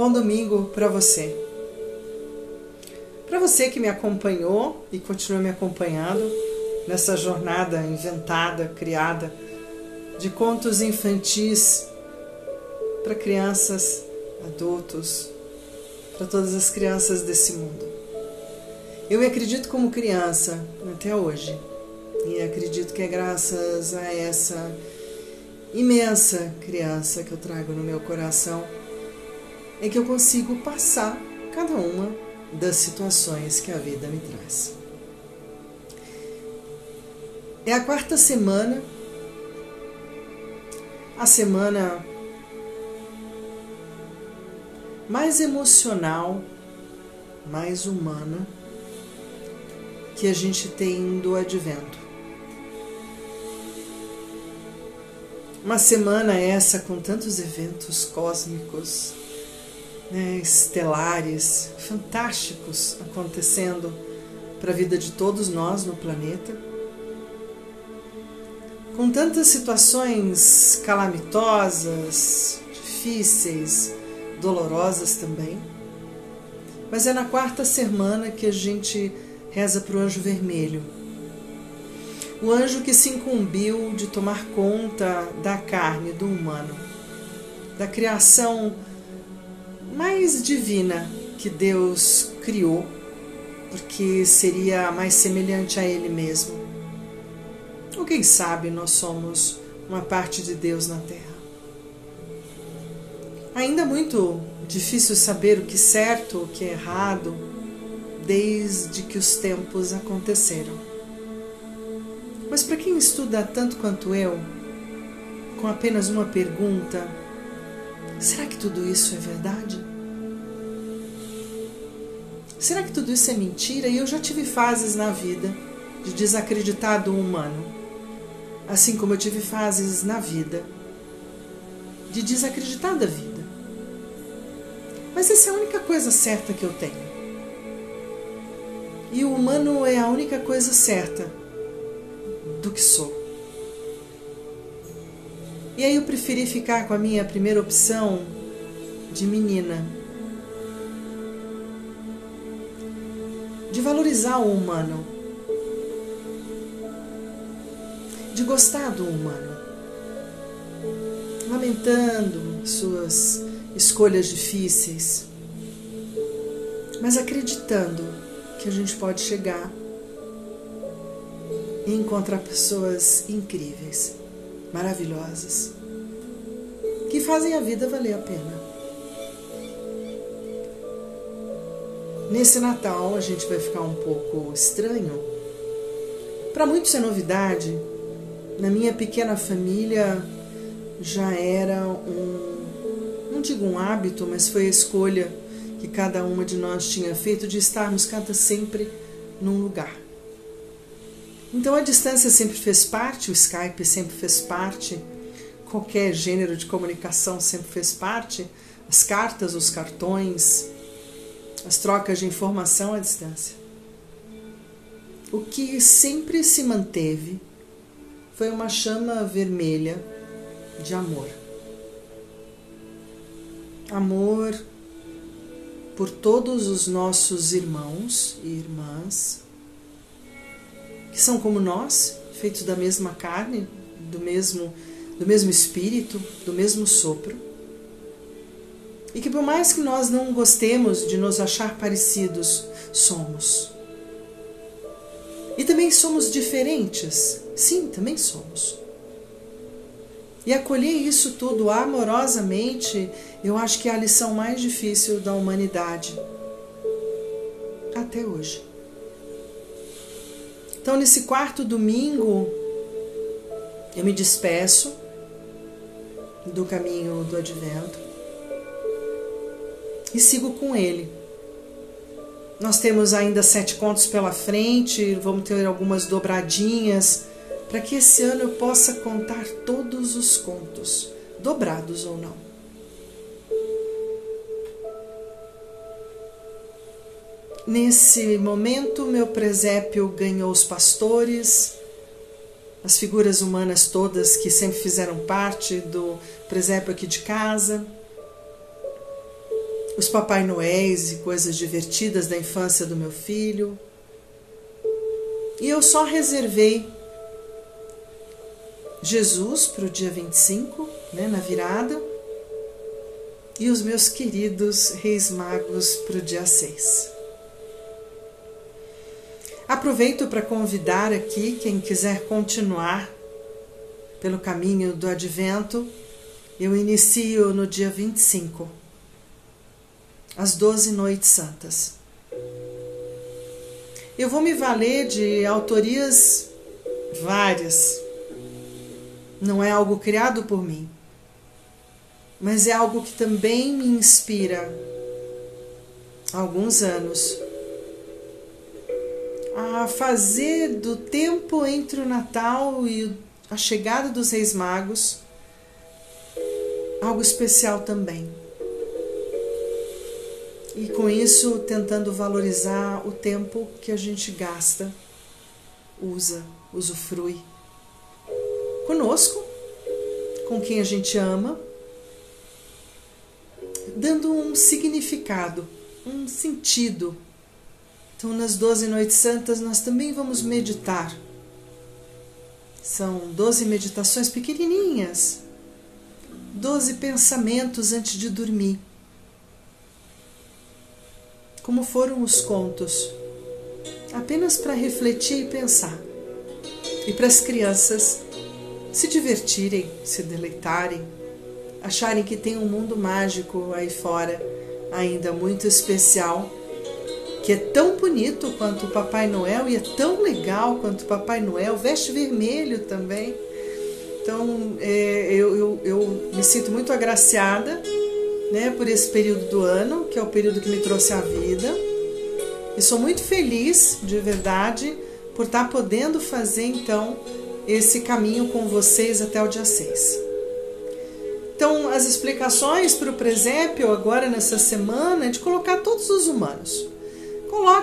Bom domingo para você. Para você que me acompanhou e continua me acompanhando nessa jornada inventada, criada de contos infantis para crianças, adultos, para todas as crianças desse mundo. Eu me acredito como criança até hoje e acredito que é graças a essa imensa criança que eu trago no meu coração é que eu consigo passar cada uma das situações que a vida me traz. É a quarta semana, a semana mais emocional, mais humana que a gente tem do advento. Uma semana essa com tantos eventos cósmicos, né, estelares, fantásticos acontecendo para a vida de todos nós no planeta. Com tantas situações calamitosas, difíceis, dolorosas também. Mas é na quarta semana que a gente reza para o anjo vermelho. O anjo que se incumbiu de tomar conta da carne do humano, da criação mais divina que Deus criou, porque seria mais semelhante a Ele mesmo. Ou quem sabe nós somos uma parte de Deus na Terra. Ainda muito difícil saber o que é certo, o que é errado, desde que os tempos aconteceram. Mas para quem estuda tanto quanto eu, com apenas uma pergunta, será que tudo isso é verdade? Será que tudo isso é mentira? E eu já tive fases na vida de desacreditar do humano, assim como eu tive fases na vida de desacreditar da vida. Mas essa é a única coisa certa que eu tenho. E o humano é a única coisa certa do que sou. E aí eu preferi ficar com a minha primeira opção de menina. De valorizar o humano, de gostar do humano, lamentando suas escolhas difíceis, mas acreditando que a gente pode chegar e encontrar pessoas incríveis, maravilhosas, que fazem a vida valer a pena. Nesse Natal a gente vai ficar um pouco estranho. Para muitos é novidade. Na minha pequena família já era um, não digo um hábito, mas foi a escolha que cada uma de nós tinha feito de estarmos cada sempre num lugar. Então a distância sempre fez parte, o Skype sempre fez parte, qualquer gênero de comunicação sempre fez parte, as cartas, os cartões, as trocas de informação à distância. O que sempre se manteve foi uma chama vermelha de amor. Amor por todos os nossos irmãos e irmãs que são como nós, feitos da mesma carne, do mesmo do mesmo espírito, do mesmo sopro e que por mais que nós não gostemos de nos achar parecidos, somos. E também somos diferentes. Sim, também somos. E acolher isso tudo amorosamente, eu acho que é a lição mais difícil da humanidade. Até hoje. Então, nesse quarto domingo, eu me despeço do caminho do advento e sigo com ele. Nós temos ainda sete contos pela frente, vamos ter algumas dobradinhas, para que esse ano eu possa contar todos os contos, dobrados ou não. Nesse momento, meu presépio ganhou os pastores, as figuras humanas todas que sempre fizeram parte do presépio aqui de casa os Papai Noéis e coisas divertidas da infância do meu filho. E eu só reservei Jesus para o dia 25, né, na virada, e os meus queridos Reis Magos para o dia 6. Aproveito para convidar aqui quem quiser continuar pelo caminho do advento. Eu inicio no dia 25, às 12 noites santas. Eu vou me valer de autorias várias. Não é algo criado por mim, mas é algo que também me inspira há alguns anos a fazer do tempo entre o Natal e a chegada dos Reis Magos algo especial também e com isso tentando valorizar o tempo que a gente gasta, usa, usufrui conosco, com quem a gente ama, dando um significado, um sentido. Então, nas 12 noites santas, nós também vamos meditar. São 12 meditações pequenininhas, 12 pensamentos antes de dormir como foram os contos, apenas para refletir e pensar. E para as crianças se divertirem, se deleitarem, acharem que tem um mundo mágico aí fora, ainda muito especial, que é tão bonito quanto o Papai Noel e é tão legal quanto o Papai Noel, veste vermelho também. Então é, eu, eu, eu me sinto muito agraciada né, por esse período do ano, que é o período que me trouxe a vida. E sou muito feliz, de verdade, por estar podendo fazer então esse caminho com vocês até o dia 6. Então, as explicações para o presépio agora nessa semana é de colocar todos os humanos.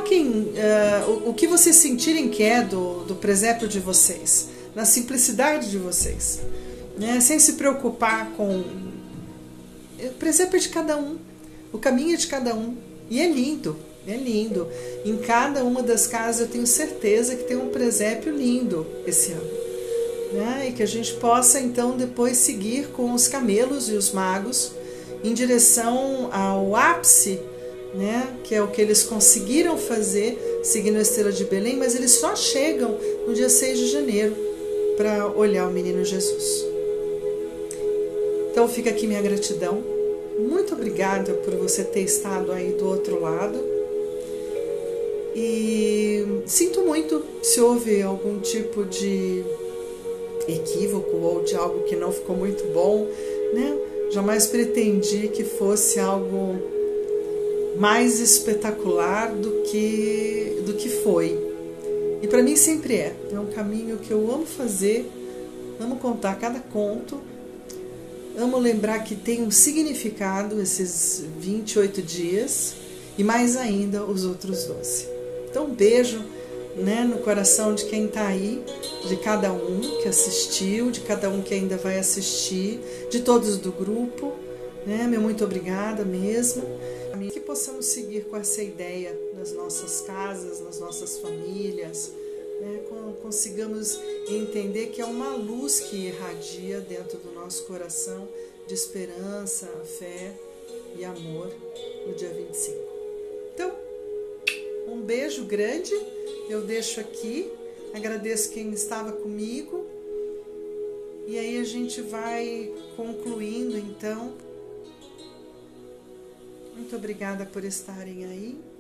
Coloquem uh, o, o, que vocês sentirem que é do, do presépio de vocês, na simplicidade de vocês, né? sem se preocupar com o presépio é de cada um, o caminho é de cada um. E é lindo, é lindo. Em cada uma das casas eu tenho certeza que tem um presépio lindo esse ano. Né? E que a gente possa então depois seguir com os camelos e os magos em direção ao ápice, né? que é o que eles conseguiram fazer seguindo a estrela de Belém, mas eles só chegam no dia 6 de janeiro para olhar o menino Jesus. Então fica aqui minha gratidão. Muito obrigada por você ter estado aí do outro lado. E sinto muito se houve algum tipo de equívoco ou de algo que não ficou muito bom, né? Jamais pretendi que fosse algo mais espetacular do que do que foi. E para mim sempre é. É um caminho que eu amo fazer, amo contar cada conto Amo lembrar que tem um significado esses 28 dias e mais ainda os outros 12. Então, um beijo né, no coração de quem está aí, de cada um que assistiu, de cada um que ainda vai assistir, de todos do grupo. Né, meu muito obrigada mesmo. Que possamos seguir com essa ideia nas nossas casas, nas nossas famílias, né, consigamos entender que é uma luz que irradia dentro do nosso coração de esperança, fé e amor no dia 25. Então, um beijo grande, eu deixo aqui, agradeço quem estava comigo e aí a gente vai concluindo então. Muito obrigada por estarem aí.